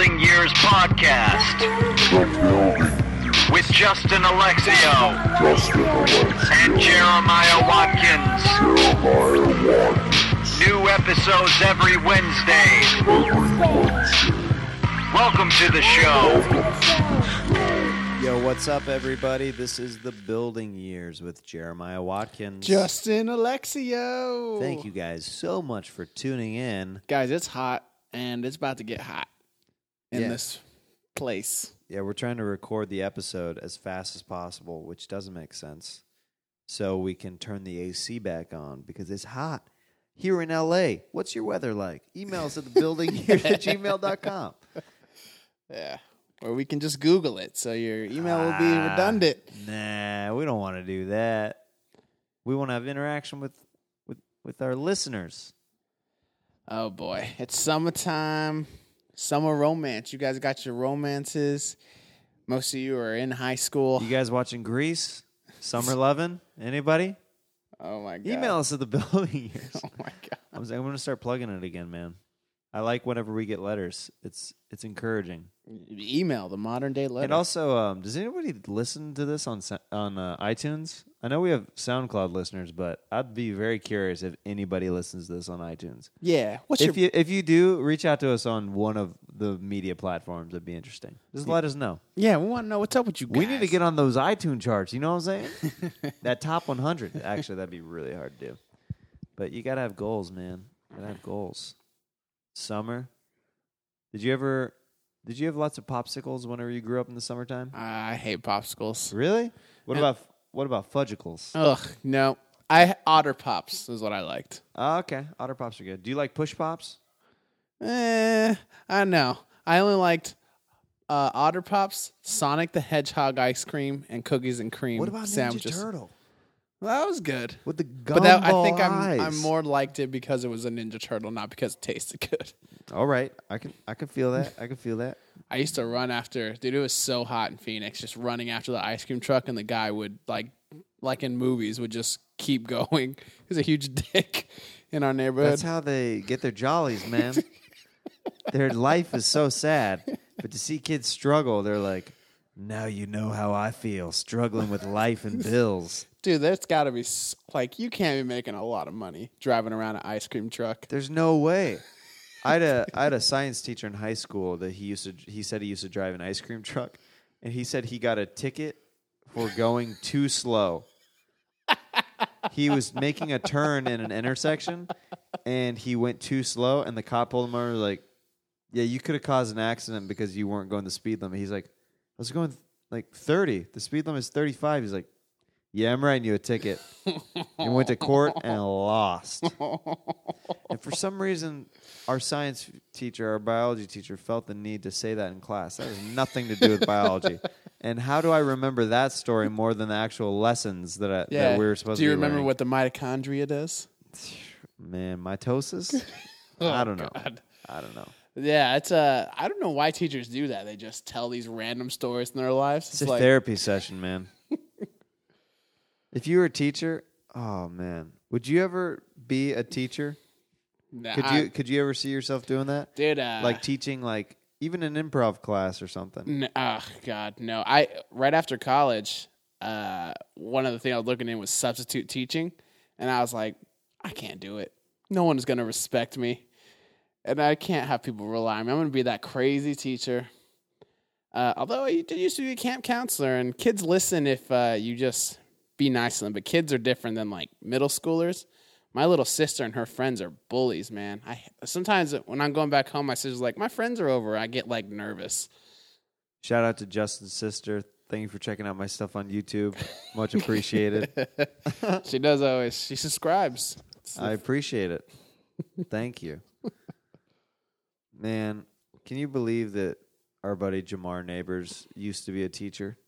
Building Years podcast with Justin Alexio Justin Alexio, and Jeremiah Watkins. Jeremiah Watkins, New episodes every Wednesday. every Wednesday. Welcome to the show. Yo, what's up, everybody? This is the Building Years with Jeremiah Watkins. Justin Alexio. Thank you guys so much for tuning in. Guys, it's hot and it's about to get hot in Yeah. this place. Yeah, we're trying to record the episode as fast as possible, which doesn't make sense. So we can turn the AC back on because it's hot here in LA. What's your weather like? Email us at the building years at gmail.com. Yeah. Or we can just Google it so your email will be Ah. redundant. Nah, we don't want to do that. We want to have interaction with, with, with our listeners. Oh boy. It's summertime. Summer romance. You guys got your romances. Most of you are in high school. You guys watching Grease? Summer Lovin'? Anybody? Oh my god. Email us at the building years. Oh my god. I'm, I'm going to start plugging it again, man. I like whenever we get letters. It's it's encouraging. Email the modern day letter. And also, um, does anybody listen to this on on uh, iTunes? I know we have SoundCloud listeners, but I'd be very curious if anybody listens to this on iTunes. yeah. What's If your you if you do, reach out to us on one of the media platforms. It'd be interesting. Just let us know. Yeah, we want to know what's up with you guys. We need to get on those iTunes charts. You know what I'm saying? that top 100. Actually, that'd be really hard to do. But you gotta have goals, man. You gotta have goals. Summer. Did you ever? Did you have lots of popsicles whenever you grew up in the summertime? I hate popsicles. Really? What Yeah. about what about fudgicles? Ugh, no. I otter pops is what I liked. Oh, okay, otter pops are good. Do you like push pops? Eh, I know. I only liked uh, Otter Pops, Sonic the Hedgehog ice cream, and cookies and cream What about sandwiches. Ninja Turtle That was good. with the But that, I gumball think I'm eyes? I'm more liked it because it was a Ninja Turtle, not because it tasted good. All right, I can I can feel that. I can feel that. I used to run after, dude. It was so hot in Phoenix, just running after the ice cream truck, and the guy would like, like in movies, would just keep going. He was a huge dick in our neighborhood. That's how they get their jollies, man. their life is so sad, but to see kids struggle, they're like, "Now you know how I feel, struggling with life and bills." Dude, that's got to be s- like you can't be making a lot of money driving around an ice cream truck. There's no way. I had a I had a science teacher in high school that he used to he said he used to drive an ice cream truck, and he said he got a ticket for going too slow. he was making a turn in an intersection, and he went too slow, and the cop pulled him over like, "Yeah, you could have caused an accident because you weren't going the speed limit." He's like, "I was going like 30. The speed limit is 35." He's like, "Yeah, I'm writing you a ticket." and went to court and lost. And for some reason, our science teacher, our biology teacher, felt the need to say that in class. That has nothing to do with biology. And how do I remember that story more than the actual lessons that, I, that we were supposed to Do you to be remember learning? what the mitochondria does? Man, mitosis? Oh, I don't know. Oh, God. I don't know. Yeah, it's uh I don't know why teachers do that. They just tell these random stories in their lives. It's a therapy session, man. if you were a teacher, oh man, would you ever be a teacher? nah, Could you could you ever see yourself doing that? dude? Uh, Like teaching, like even an improv class or something? N- oh God, no! I right after college, uh, one of the things I was looking in was substitute teaching, and I was like, I can't do it. No one is going to respect me, and I can't have people rely on me. I'm going to be that crazy teacher. Uh, although I did used to be a camp counselor, and kids listen if uh, you just be nice to them. But kids are different than like middle schoolers. My little sister and her friends are bullies, man. I sometimes when I'm going back home, my sister's like, "My friends are over." I get like nervous. Shout out to Justin's sister. Thank you for checking out my stuff on YouTube. Much appreciated. she does always. She subscribes. I appreciate it. Thank you. Man, can you believe that our buddy Jamar Neighbors used to be a teacher?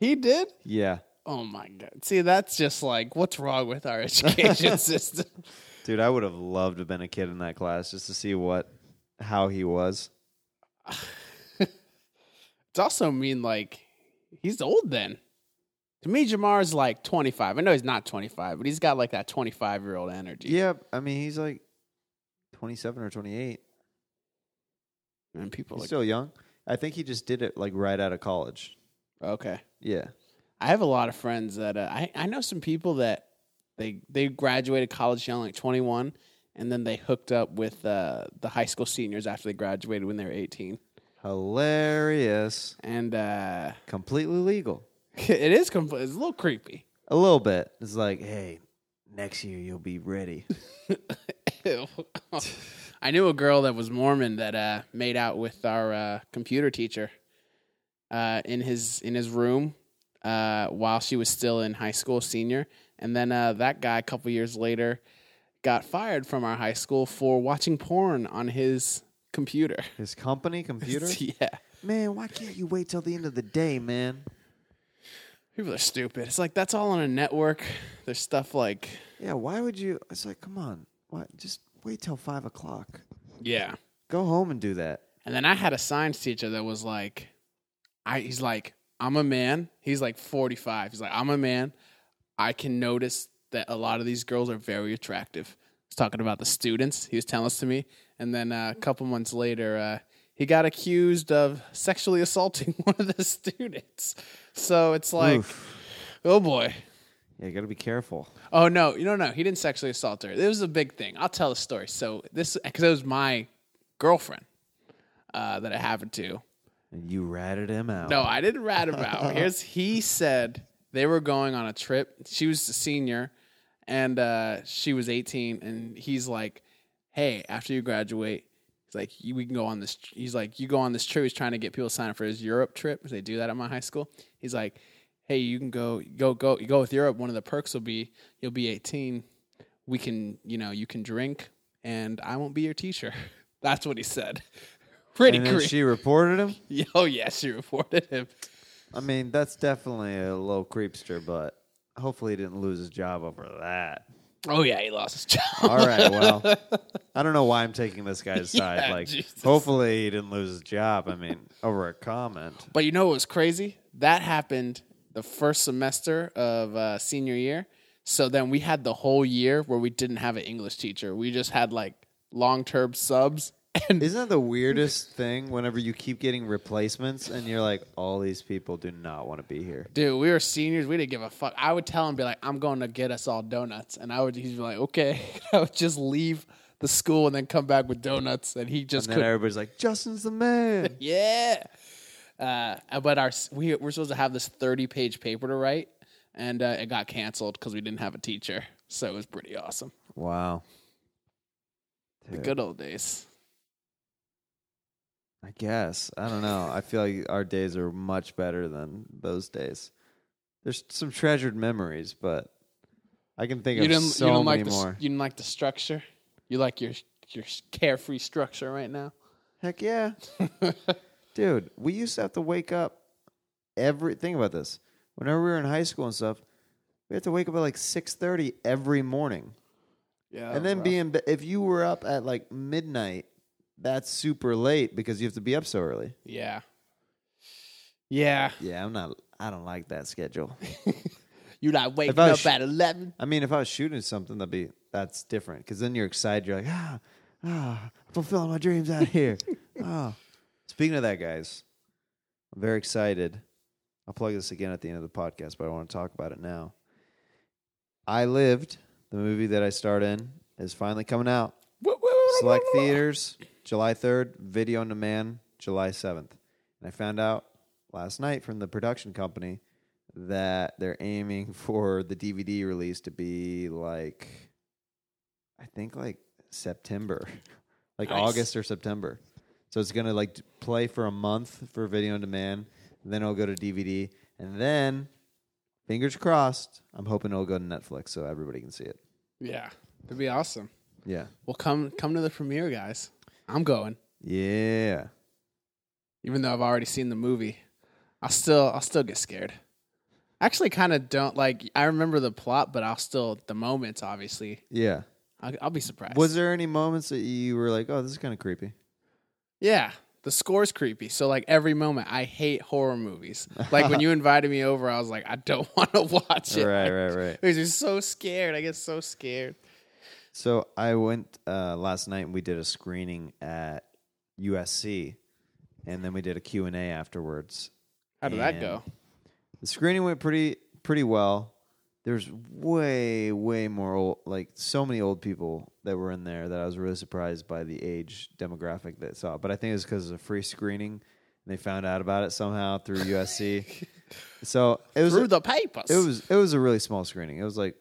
He did. Yeah. Oh my god! See, that's just like what's wrong with our education system. Dude, I would have loved to have been a kid in that class just to see what how he was. It's also mean like he's old then. To me, Jamar's like 25. I know he's not 25, but he's got like that 25 year old energy. Yeah, I mean he's like twenty seven or twenty eight. And people He's like, still young. I think he just did it like right out of college. okay. Yeah. I have a lot of friends that uh, I I know some people that they they graduated college young, like twenty one, and then they hooked up with uh, the high school seniors after they graduated when they were eighteen, Hilarious. and uh, Completely legal. it is compl- it's a little creepy. A little bit. It's like, hey, next year you'll be ready. I knew a girl that was Mormon that uh, made out with our uh, computer teacher uh, in his in his room uh, while she was still in high school, senior. And then uh, that guy, a couple years later, got fired from our high school for watching porn on his computer. His company computer? yeah, man, why can't you wait till the end of the day, man? people are stupid. It's like that's all on a network. There's stuff like Yeah, why would you? It's like, come on. What? Just wait till five o'clock. yeah. Go home and do that. And then I had a science teacher that was like, I he's like, I'm a man. He's like 45. He's like, I'm a man. I can notice that a lot of these girls are very attractive. He's talking about the students. He was telling us to me. And then uh, a couple months later, uh, he got accused of sexually assaulting one of the students. So it's like, Oof. oh boy. Yeah, you got to be careful. Oh no, no, no. He didn't sexually assault her. It was a big thing. I'll tell the story. So this, because it was my girlfriend uh, that it happened to. And you ratted him out. No, I didn't rat him out. Here's he said they were going on a trip. She was a senior, and uh, she was 18. And he's like, "Hey, after you graduate, he's like, you, we can go on this." He's like, "You go on this trip." He's trying to get people to sign up for his Europe trip. They do that at my high school. He's like, "Hey, you can go, go, go, you go with Europe. One of the perks will be you'll be 18. We can, you know, you can drink, and I won't be your teacher." That's what he said. Pretty And she reported him. Oh yeah, she reported him. I mean, that's definitely a little creepster, but hopefully he didn't lose his job over that. Oh yeah, he lost his job. All right, well, I don't know why I'm taking this guy's side. Like, Jesus. hopefully he didn't lose his job. I mean, over a comment. But you know what was crazy? That happened the first semester of uh, senior year. So then we had the whole year where we didn't have an English teacher. We just had like long term subs. And Isn't that the weirdest thing? Whenever you keep getting replacements, and you're like, all these people do not want to be here. dude, we were seniors. We didn't give a fuck. I would tell him, be like, I'm going to get us all donuts. And I would, he'd be like, okay. I would just leave the school and then come back with donuts. And he just And then couldn't. everybody's like, Justin's the man. Yeah. Uh, but our we we're supposed to have this thirty page paper to write, and uh, it got canceled because we didn't have a teacher. So it was pretty awesome. wow. The good old days. I guess. I don't know. I feel like our days are much better than those days. There's some treasured memories, but I can think You of so you many like the more. you didn't like the structure. You like your your carefree structure right now. Heck yeah. Dude, we used to have to wake up every think about this. Whenever we were in high school and stuff, we had to wake up at like six thirty every morning. Yeah, and then be in be- if you were up at like midnight, that's super late because you have to be up so early. yeah, yeah. Yeah, I'm not I don't like that schedule. You like waking up was- at eleven. I mean, if I was shooting something, that'd be that's different because then you're excited. You're like, ah, ah, fulfilling my dreams out here. ah. Speaking of that, guys, I'm very excited. I'll plug this again at the end of the podcast, but I want to talk about it now. I lived. The movie that I starred in is finally coming out. Select theaters, July 3rd. Video on demand, July 7th. And I found out last night from the production company that they're aiming for the DVD release to be like, I think like September, like Nice. August or September. So it's gonna like play for a month for video on demand, then it'll go to DVD, and then fingers crossed. I'm hoping it'll go to Netflix so everybody can see it. Yeah, it'd be awesome. Yeah, Well, come come to the premiere, guys. I'm going, yeah. even though I've already seen the movie. I'll still I'll still get scared. Actually, kind of don't like. I remember the plot, but I'll still the moments. Obviously, Yeah. I'll, I'll be surprised. Was there any moments that you were like, "Oh, this is kind of creepy"? Yeah, the score's creepy. So like every moment, I hate horror movies. Like when you invited me over, I was like, I don't want to watch it. Right, right, right. Was just so scared. I get so scared. So I went uh, last night and we did a screening at USC, and then we did a Q and A afterwards. How did that go? The screening went pretty pretty well. There's way way more old, like so many old people that were in there that I was really surprised by the age demographic that saw. It. But I think it was because of a free screening. And they found out about it somehow through USC. so it was Through the papers. it was it was a really small screening. It was like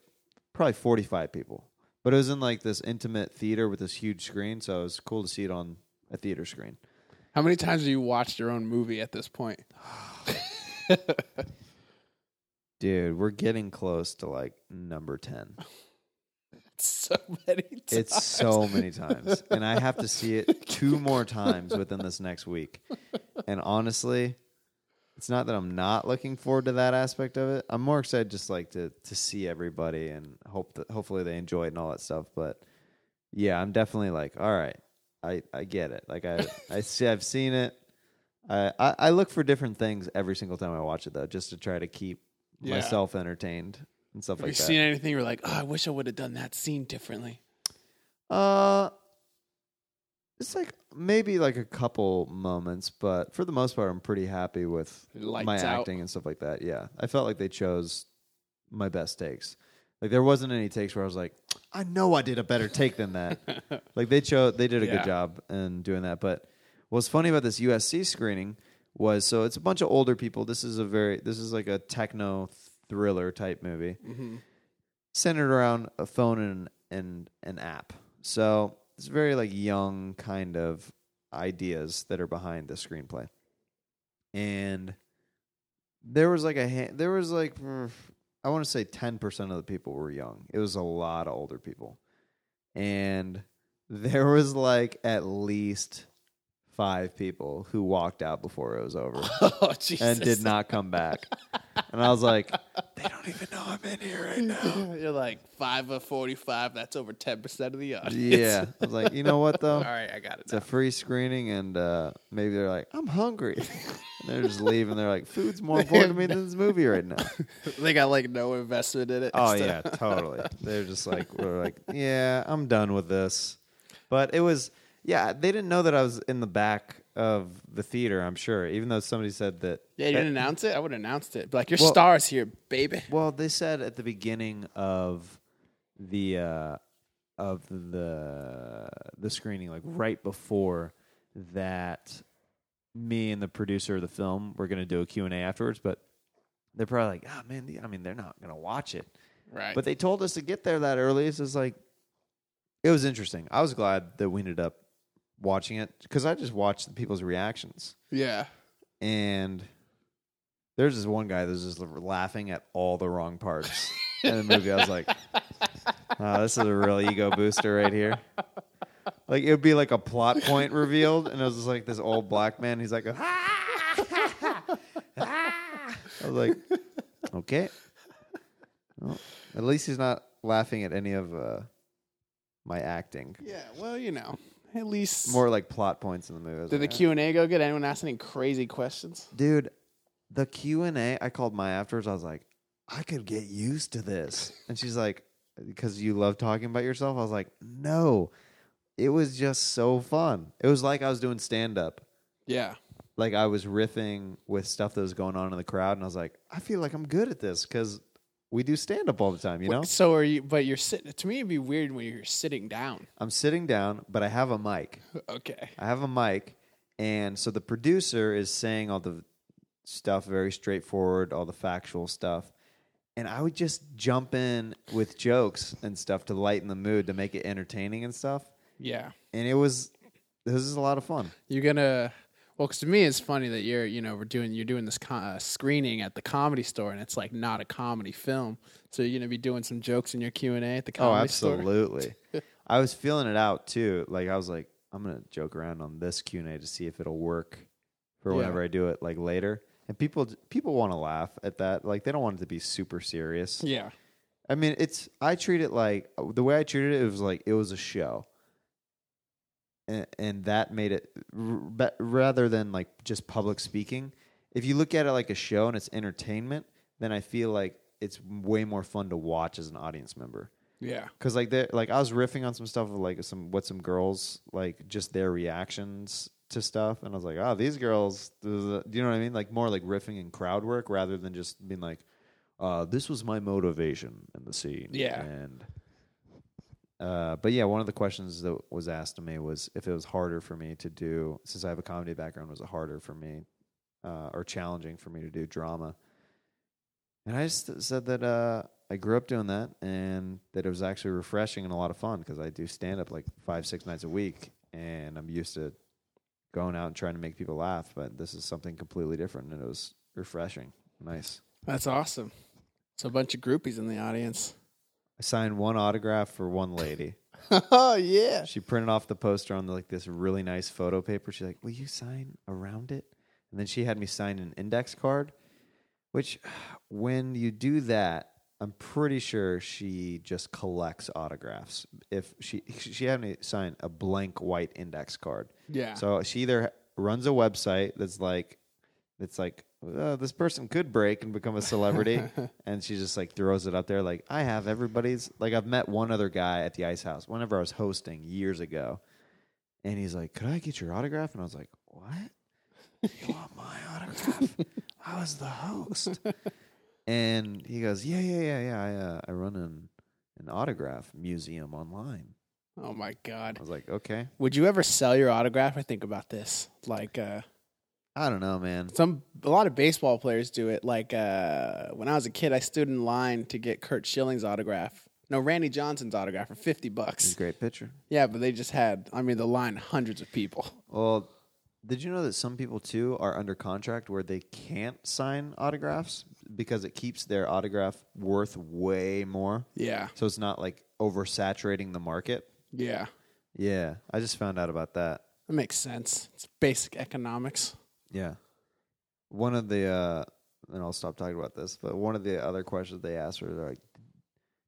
probably 45 people. But it was in like this intimate theater with this huge screen, so it was cool to see it on a theater screen. How many times have you watched your own movie at this point? Dude, we're getting close to like number 10. So many times. It's so many times. And I have to see it two more times within this next week. And honestly, it's not that I'm not looking forward to that aspect of it. I'm more excited just like to to see everybody and hope that hopefully they enjoy it and all that stuff. But yeah, I'm definitely like, all right, I, I get it. Like I I see I've seen it. I, I I look for different things every single time I watch it though, just to try to keep Yeah. myself entertained and stuff Have like you that. seen anything you're like, oh, I wish I would have done that scene differently? Uh, it's like maybe like a couple moments, but for the most part, I'm pretty happy with Lights my out. acting and stuff like that. Yeah, I felt like they chose my best takes. Like there wasn't any takes where I was like, I know I did a better take than that. like they chose, they did a Yeah. good job in doing that. But what's funny about this USC screening was so it's a bunch of older people. This is a very this is like a techno thriller type movie Mm-hmm. centered around a phone and and an app. So it's very like young kind of ideas that are behind the screenplay. And there was like a ha- there was like I want to say 10% of the people were young. It was a lot of older people. And there was like at least 5 people who walked out before it was over Oh, Jesus. and did not come back. and I was like, they don't even know I'm in here right now. You're like five of forty-five. That's over ten percent of the audience. Yeah. I was like, you know what though? All right, I got it. It's a free screening and uh, maybe they're like, I'm hungry. and they're just leaving. They're like, food's more important to me than this movie right now. they got like no investment in it. Oh yeah, totally. They're just like we're like, yeah, I'm done with this. But it was yeah, they didn't know that I was in the back of the theater, I'm sure. Even though somebody said that Yeah, you didn't announce it. I would have announced it. Like, your Well- stars here, baby. Well, they said at the beginning of the uh, of the the screening, like right before that, me and the producer of the film were going to do a Q and A afterwards. But they're probably like, "Ah, man, I mean, they're not going to watch it." Right. But they told us to get there that early. It's just like it was interesting. I was glad that we ended up watching it because I just watched the people's reactions yeah. and there's this one guy that's just laughing at all the wrong parts in the movie. I was like, "Wow, this is a real ego booster right here." Like it would be like a plot point revealed, and it was just like this old black man. He's like, "Ah!" I was like, "Okay." Well, at least he's not laughing at any of uh, my acting. Yeah. Well, you know, at least More like plot points in the movie. Did the Q and A go good? Anyone ask any crazy questions? dude the q&a i called my afterwards i was like i could get used to this and she's like because you love talking about yourself i was like no it was just so fun it was like i was doing stand-up Yeah. like i was riffing with stuff that was going on in the crowd and i was like i feel like i'm good at this because we do stand-up all the time you know So are you? But you're sitting. To me, it'd be weird when you're sitting down. i'm sitting down but i have a mic Okay. I have a mic, and so the producer is saying all the stuff very straightforward, all the factual stuff, and I would just jump in with jokes and stuff to lighten the mood to make it entertaining and stuff, Yeah. and it was this is a lot of fun. You're gonna. Well, because to me, it's funny that you're, you know, we're doing, you're doing this uh, screening at the comedy store, and it's like not a comedy film. So you're gonna be doing some jokes in your Q and A at the Oh, comedy store. Oh, absolutely. I was feeling it out too. Like I was like, I'm gonna joke around on this Q and A to see if it'll work for Yeah. whenever I do it like later. And people people want to laugh at that. Like they don't want it to be super serious. Yeah. I mean, it's I treat it like the way I treated it, it was like it was a show, and, and that made it r- rather than like just public speaking. If you look at it like a show and it's entertainment, then I feel like it's way more fun to watch as an audience member. Yeah. Cause like they like I was riffing on some stuff of like some what some girls like just their reactions to stuff, and I was like, oh, these girls. Do you know what I mean? Like more like riffing and crowd work rather than just being like, uh, this was my motivation in the scene. Yeah. and. Uh, but yeah, one of the questions that was asked of me was if it was harder for me to do, since I have a comedy background, was it harder for me uh, or challenging for me to do drama? And I just said that uh, I grew up doing that and that it was actually refreshing and a lot of fun because I do stand up like five, six nights a week and I'm used to going out and trying to make people laugh. But this is something completely different and it was refreshing. Nice. That's awesome. So a bunch of groupies in the audience. Signed one autograph for one lady. oh yeah. She printed off the poster on like this really nice photo paper. She's like, "Will you sign around it?" And then she had me sign an index card, which when you do that, I'm pretty sure she just collects autographs. If she she had me sign a blank white index card. Yeah. So she either runs a website that's like that's like uh, this person could break and become a celebrity, and she just like throws it up there. Like I have everybody's. Like I've met one other guy at the Ice House whenever I was hosting years ago, and he's like, "Could I get your autograph?" And I was like, "What? You want my autograph? I was the host." And he goes, "Yeah, yeah, yeah, yeah. I uh, I run an an autograph museum online." oh my god. I was like, "Okay." Would you ever sell your autograph? I think about this. Like uh I don't know, man. some a lot of baseball players do it. Like uh when I was a kid, I stood in line to get Curt Schilling's autograph. No, Randy Johnson's autograph for fifty He's bucks. a great pitcher. Yeah, but they just had I mean the line hundreds of people. Well, did you know that some people too are under contract where they can't sign autographs because it keeps their autograph worth way more? Yeah. So it's not like oversaturating the market. Yeah. Yeah, I just found out about that. That makes sense. It's basic economics. Yeah. One of the uh and I'll stop talking about this, but one of the other questions they asked were like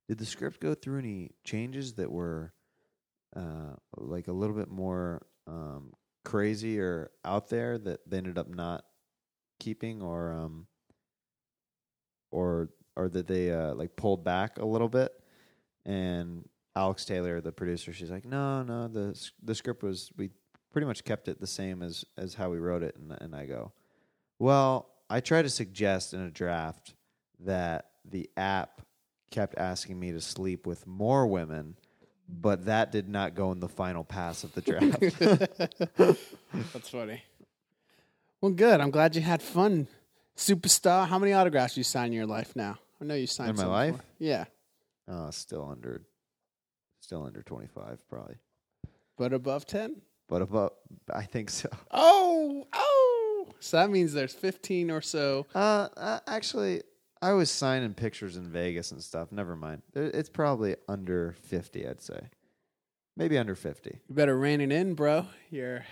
did the script go through any changes that were uh like a little bit more um crazy or out there that they ended up not keeping or um or or that they uh like pulled back a little bit and Alex Taylor the producer she's like no no the the script was we pretty much kept it the same as as how we wrote it and and I go well I try to suggest in a draft that the app kept asking me to sleep with more women but that did not go in the final pass of the draft That's funny. Well, good. I'm glad you had fun. Superstar. How many autographs you sign in your life now? I know you signed In my life? before. Yeah, Oh, still under, still under twenty five, probably. but above ten. But about, I think so. Oh, oh. So that means there's 15 or so. Uh, uh, actually, I was signing pictures in Vegas and stuff. Never mind. It's probably under fifty, I'd say. Maybe under fifty. You better rein it in, bro. You're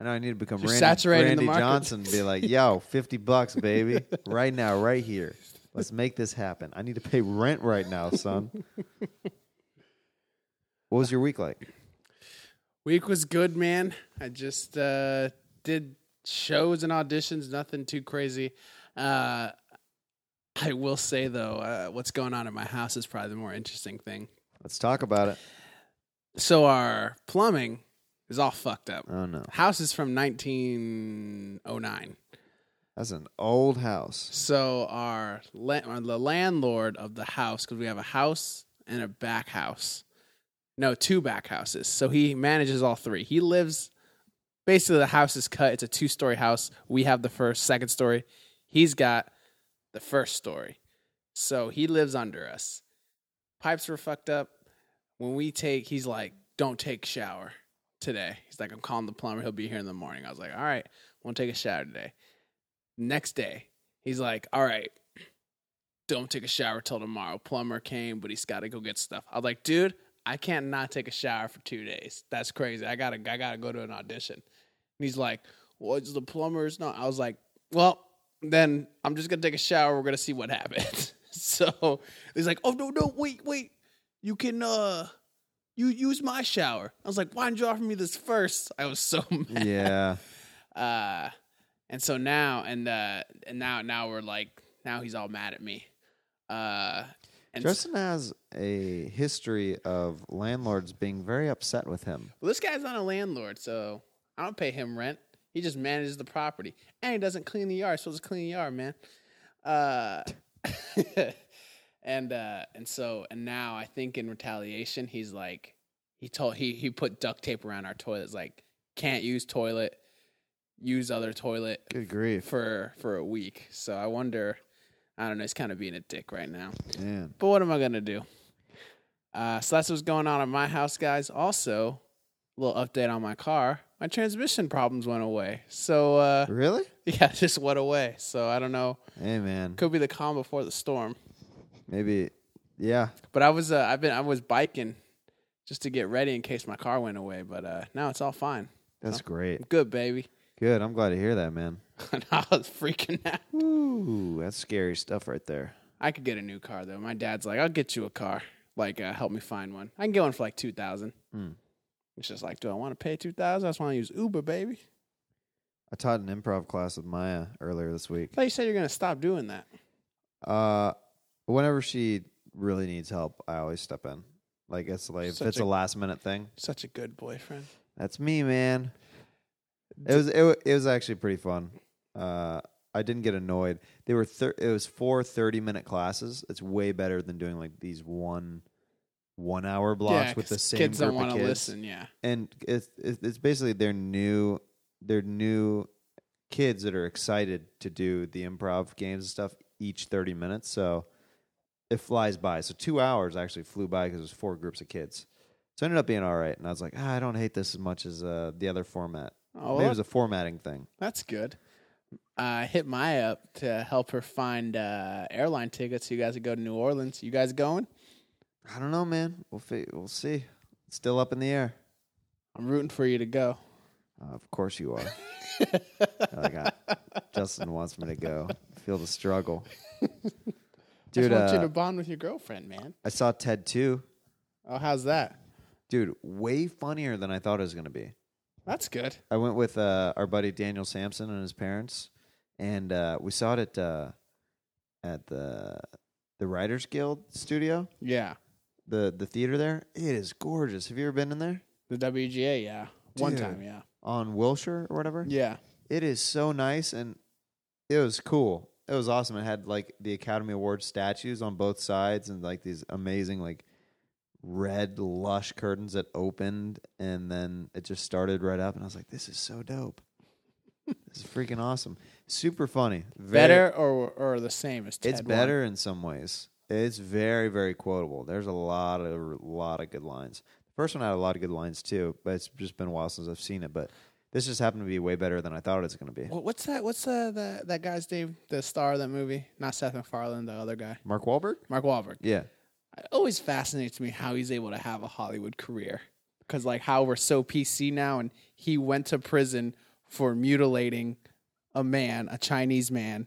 I know I need to become Randy, saturating the Randy market. Johnson. and Be like, yo, fifty bucks, baby, right now, right here. Let's make this happen. I need to pay rent right now, son. what was your week like? Week was good, man. I just uh, did shows and auditions, nothing too crazy. Uh, I will say though, uh, what's going on at my house is probably the more interesting thing. Let's talk about it. So our plumbing is all fucked up. Oh no, House is from 1909. that's an old house. So our la- the landlord of the house, because we have a house and a back house, no, two back houses. So he manages all three. He lives basically the house is cut. It's a two story house. We have the first, second story. He's got the first story. So he lives under us. Pipes were fucked up. When we take, he's like, "Don't take shower today." He's like, "I'm calling the plumber. He'll be here in the morning." I was like, "All right, won't take a shower today." Next day, he's like, "All right, don't take a shower till tomorrow." Plumber came, but he's got to go get stuff. I was like, "Dude, I can't not take a shower for two days. That's crazy. I gotta, I gotta go to an audition." And he's like, "What's the plumber's not?" I was like, "Well, then I'm just gonna take a shower. We're gonna see what happens." so he's like, "Oh no, no, wait, wait. You can, uh, you use my shower." I was like, "Why didn't you offer me this first? I was so mad. Yeah, Uh, and so now, and uh, and now, now we're like, now he's all mad at me. Uh, and Justin has a history of landlords being very upset with him. well, this guy's not a landlord, so I don't pay him rent. He just manages the property, and he doesn't clean the yard. So supposed to clean the yard, man. Uh, and uh, and so and now I think in retaliation, he's like, he told he he put duct tape around our toilets, like can't use toilet, use other toilet Good grief, for for a week. So I wonder, I don't know. He's kind of being a dick right now. But what am I gonna do? Uh, so that's what's going on at my house, guys. Also, a little update on my car. My transmission problems went away. So uh, Really? yeah, just went away. So I don't know. Hey, man. Could be the calm before the storm. Maybe. Yeah. But I was uh, I've been I was biking just to get ready in case my car went away. But uh, now it's all fine. That's great. Good baby. Good. I'm glad to hear that, man. And I was freaking out. Ooh, that's scary stuff right there. I could get a new car though. My dad's like, I'll get you a car. Like, uh, help me find one. I can get one for like two thousand. Hmm. It's just like, do I want to pay two thousand? I just want to use Uber, baby. I taught an improv class with Maya earlier this week. I thought you said you're gonna stop doing that. Uh, whenever she really needs help, I always step in. Like it's like if it's a- a last minute thing. Such a good boyfriend. That's me, man. It was it, it was actually pretty fun. Uh, I didn't get annoyed. They were thir- it was four 30 minute classes. It's way better than doing like these one one hour blocks yeah, with the same kids group don't of kids. listen. Yeah, And it's it's basically their new their new kids that are excited to do the improv games and stuff each 30 minutes. So it flies by. So two hours actually flew by because it was four groups of kids. So it ended up being all right. And I was like, ah, I don't hate this as much as uh, the other format. Oh, Maybe it was a formatting thing. that's good. I hit Maya up to help her find uh, airline tickets. So you guys would go to New Orleans. You guys going? I don't know, man. We'll fi- we'll see. It's still up in the air. I'm rooting for you to go. Uh, of course you are. like I, Justin wants me to go. Feel the struggle, I dude. just want you uh, to bond with your girlfriend, man. I saw Ted too. Oh, how's that? Dude, way funnier than I thought it was going to be. That's good. I went with uh, our buddy Daniel Sampson and his parents, and uh, we saw it at uh, at the the Writers Guild studio, Yeah, the the theater there. It is gorgeous. Have you ever been in there the WGA. Yeah, one Dude. time. Yeah, on Wilshire or whatever? yeah. It is so nice, and it was cool. It was awesome. It had like the Academy Award statues on both sides, and like these amazing like red lush curtains that opened, and then it just started right up, and I was like, "This is so dope." this is freaking awesome. Super funny. Very- Better or or the same as Ted It's one? better in some ways. It's very very quotable. There's a lot of lot of good lines. The first one had a lot of good lines too, but it's just been a while since I've seen it. But this just happened to be way better than I thought it was going to be. Wha- What's that? What's uh, that that guy's name? The star of that movie? Not Seth MacFarlane, the other guy, Mark Wahlberg? Mark Wahlberg. Yeah. It always fascinates me how he's able to have a Hollywood career. Because like how we're so PC now, and he went to prison for mutilating a man, a Chinese man,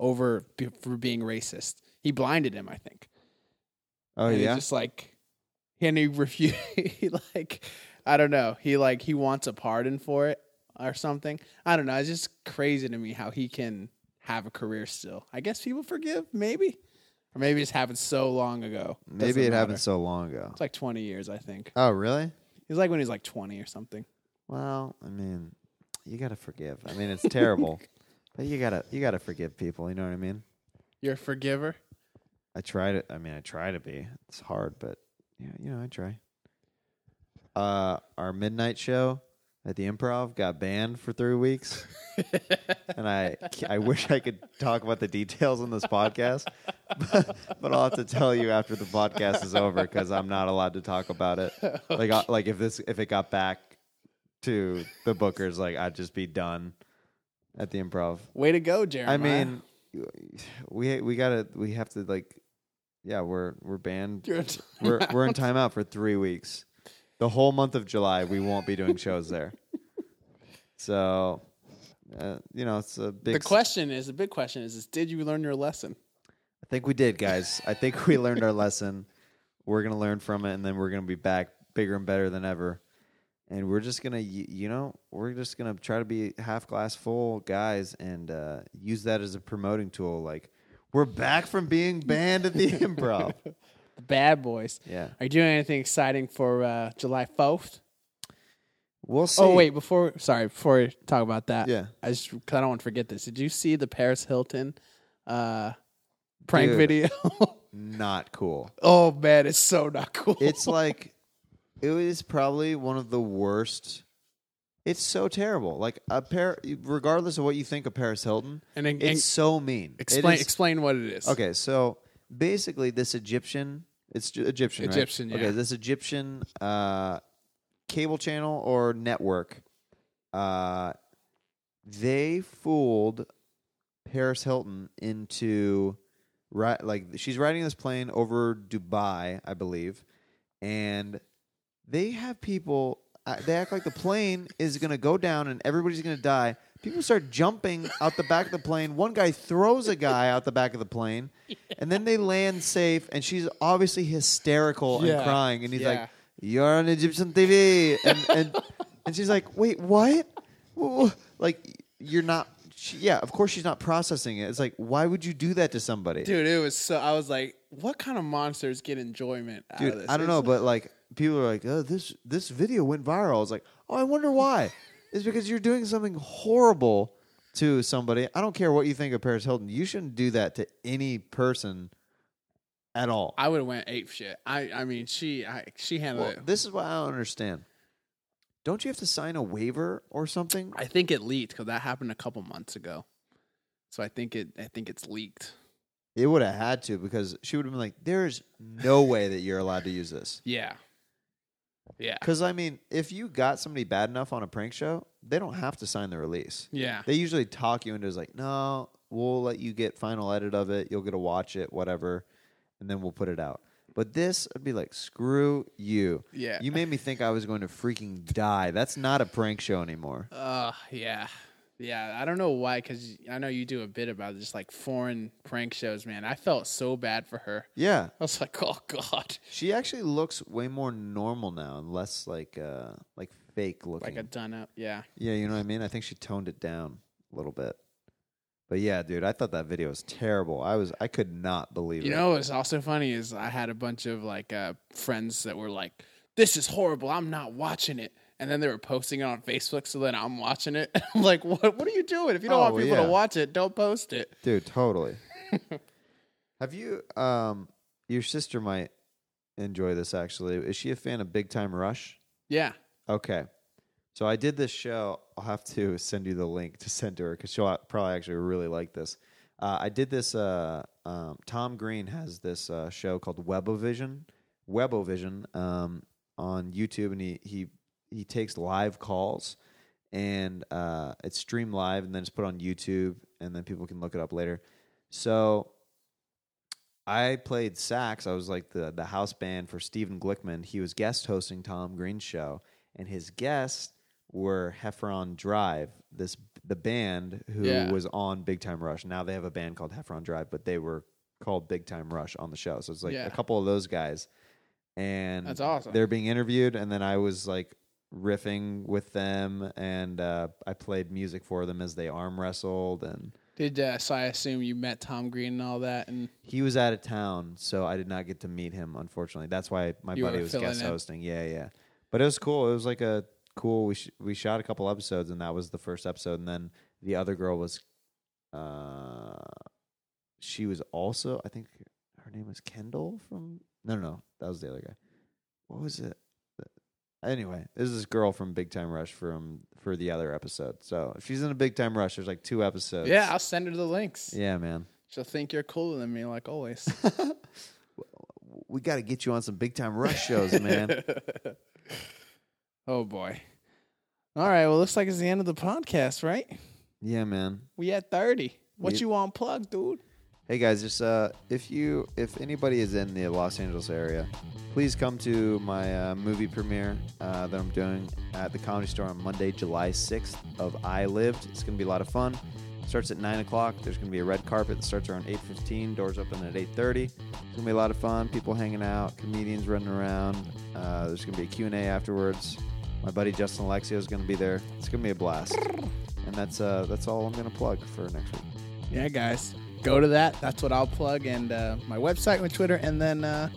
over be- for being racist. He blinded him, I think. Oh and yeah. just like and he refused he like i don't know he like he wants a pardon for it or something i don't know it's just crazy to me how he can have a career still i guess people forgive maybe or maybe it's happened so long ago Maybe Doesn't it matter. happened so long ago. it's like 20 years i think Oh really? he's like when he's like 20 or something Well, I mean, you got to forgive. I mean, it's terrible, but you gotta you gotta forgive people. You know what I mean? you're a forgiver I try to. I mean, I try to be. It's hard, but yeah, you know, I try. Uh, our midnight show at the Improv got banned for three weeks, and I I wish I could talk about the details on this podcast, but, but I'll have to tell you after the podcast is over because I'm not allowed to talk about it. Like I, like if this if it got back to the bookers, like I'd just be done at the Improv. way to go jeremiah I mean, we we gotta we have to like, yeah, we're we're banned. We're we're in timeout for three weeks. The whole month of July, we won't be doing shows there. So, uh, you know, it's a big. the question is the big question is, is did you learn your lesson I think we did, guys. I think we learned our lesson. We're gonna learn from it, and then we're gonna be back bigger and better than ever. And we're just gonna, you know, we're just gonna try to be half glass full guys, and uh, use that as a promoting tool. Like, we're back from being banned at the improv. The bad boys Yeah. are you doing anything exciting for uh, july 4th We'll see. Oh wait, before sorry, before we talk about that, Yeah. I just cause I don't want to forget this. Did you see the Paris Hilton uh, prank Dude. video? not cool. oh man, it's so not cool. It's like it is probably one of the worst. It's so terrible. Like a pair, regardless of what you think of Paris Hilton, And then- it's so mean. Explain is- explain what it is. Okay, so basically, this Egyptian, it's J- Egyptian, right? Egyptian, yeah. Okay, this Egyptian uh, cable channel or network, uh, they fooled Paris Hilton into right, like she's riding this plane over Dubai, I believe, and they have people. Uh, they act like the plane is going to go down and everybody's going to die. People start jumping out the back of the plane. One guy throws a guy out the back of the plane, and then they land safe. And she's obviously hysterical Yeah. and crying. And he's Yeah. like, "You're on Egyptian TV," and and and she's like, "Wait, what? Wh- wh- Like you're not?" She, yeah, of course she's not processing it. It's like, why would you do that to somebody? Dude, it was so. I was like, what kind of monsters get enjoyment out of Dude, this? I don't know, but like people are like, "Oh, this this video went viral." It's like, "Oh, I wonder why." It's because you're doing something horrible to somebody. I don't care what you think of Paris Hilton. You shouldn't do that to any person at all. I would have went ape shit. I I mean, she I, she handled well, it. this is what I don't understand. Don't you have to sign a waiver or something? I think it leaked because that happened a couple months ago. So I think it I think it's leaked. It would have had to because she would have been like, "There's no way that you're allowed to use this." Yeah. Yeah. Because I mean, if you got somebody bad enough on a prank show, they don't have to sign the release. Yeah. They usually talk you into it's like, no, we'll let you get final edit of it. You'll get to watch it, whatever, and then we'll put it out. But this would be like, screw you. Yeah. You made me think I was going to freaking die. That's not a prank show anymore. Uh, yeah. Yeah, I don't know why, because I know you do a bit about just like foreign prank shows, man. I felt so bad for her. Yeah. I was like, oh god, She actually looks way more normal now and less like uh like fake looking. like a done up. Yeah, yeah, you know what I mean? I think she toned it down a little bit. But yeah, dude, I thought that video was terrible. I was I could not believe you it. You know what's also funny is I had a bunch of like uh, friends that were like, "This is horrible. I'm not watching it." And then they were posting it on Facebook, so then I'm watching it. I'm like, "What? What are you doing? If you don't Oh, want people yeah. to watch it, don't post it." Dude, totally. Have you um your sister might enjoy this actually. Is she a fan of Big Time Rush? Yeah, Okay. So I did this show. I'll have to send you the link to send to her because she'll probably actually really like this. Uh, I did this. Uh, um, Tom Green has this uh, show called Webovision, Webovision um, on YouTube, and he he he takes live calls, and uh, it's streamed live, and then it's put on YouTube, and then people can look it up later. So I played sax. I was like the the house band for Stephen Glickman. He was guest hosting Tom Green's show, and his guests were Heffron Drive, this the band who Yeah. was on Big Time Rush. Now they have a band called Heffron Drive, but they were called Big Time Rush on the show. So it's like Yeah. a couple of those guys, and That's awesome. They're being interviewed, and then I was like riffing with them, and uh, I played music for them as they arm wrestled and. did uh, so? I assume you met Tom Green and all that, and He was out of town, so I did not get to meet him. Unfortunately, that's why my buddy was guest in. hosting. Yeah, yeah. But it was cool. It was like a cool. We sh- we shot a couple episodes, and that was the first episode. And then the other girl was, uh, she was also. I think her name was Kendall from. No, no, no, that was the other guy. What was it? Anyway, this is this girl from Big Time Rush from for the other episode. So if she's in a Big Time Rush, there's like two episodes. yeah, I'll send her the links. yeah, man. She'll think you're cooler than me, like always. we got to get you on some big time rush shows, man. oh boy. All right. Well, looks like it's the end of the podcast, right? yeah, man. We at thirty. What We- you want, plug, dude? Hey guys, just uh, if you if anybody is in the Los Angeles area, please come to my uh, movie premiere uh, that I'm doing at the Comedy Store on Monday, July 6th of I Lived. It's gonna be a lot of fun. starts at nine o'clock. There's gonna be a red carpet that starts around 8:15. Doors open at 8:30. It's gonna be a lot of fun. People hanging out, comedians running around. Uh, there's gonna be a Q&A afterwards. My buddy Justin Alexio is gonna be there. It's gonna be a blast. And that's uh, that's all I'm gonna plug for next week. Yeah, guys, go to that. That's what I'll plug, and uh, my website, my Twitter, and then uh,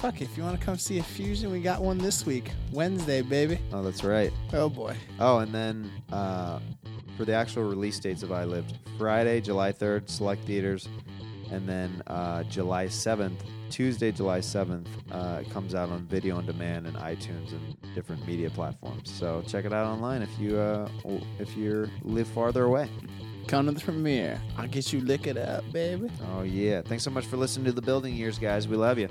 Fuck, if you want to come see a fusion, we got one this week, Wednesday, baby. Oh, that's right. Oh boy. Oh, and then uh, for the actual release dates of I Lived, Friday, July 3rd, select theaters, and then uh, July 7th, Tuesday, July 7th, uh, it comes out on video on demand and iTunes and different media platforms. So check it out online if you uh, if you live farther away. Come to the premiere. I'll get you lick it up, baby. Oh yeah! Thanks so much for listening to the Building Years, guys. We love you.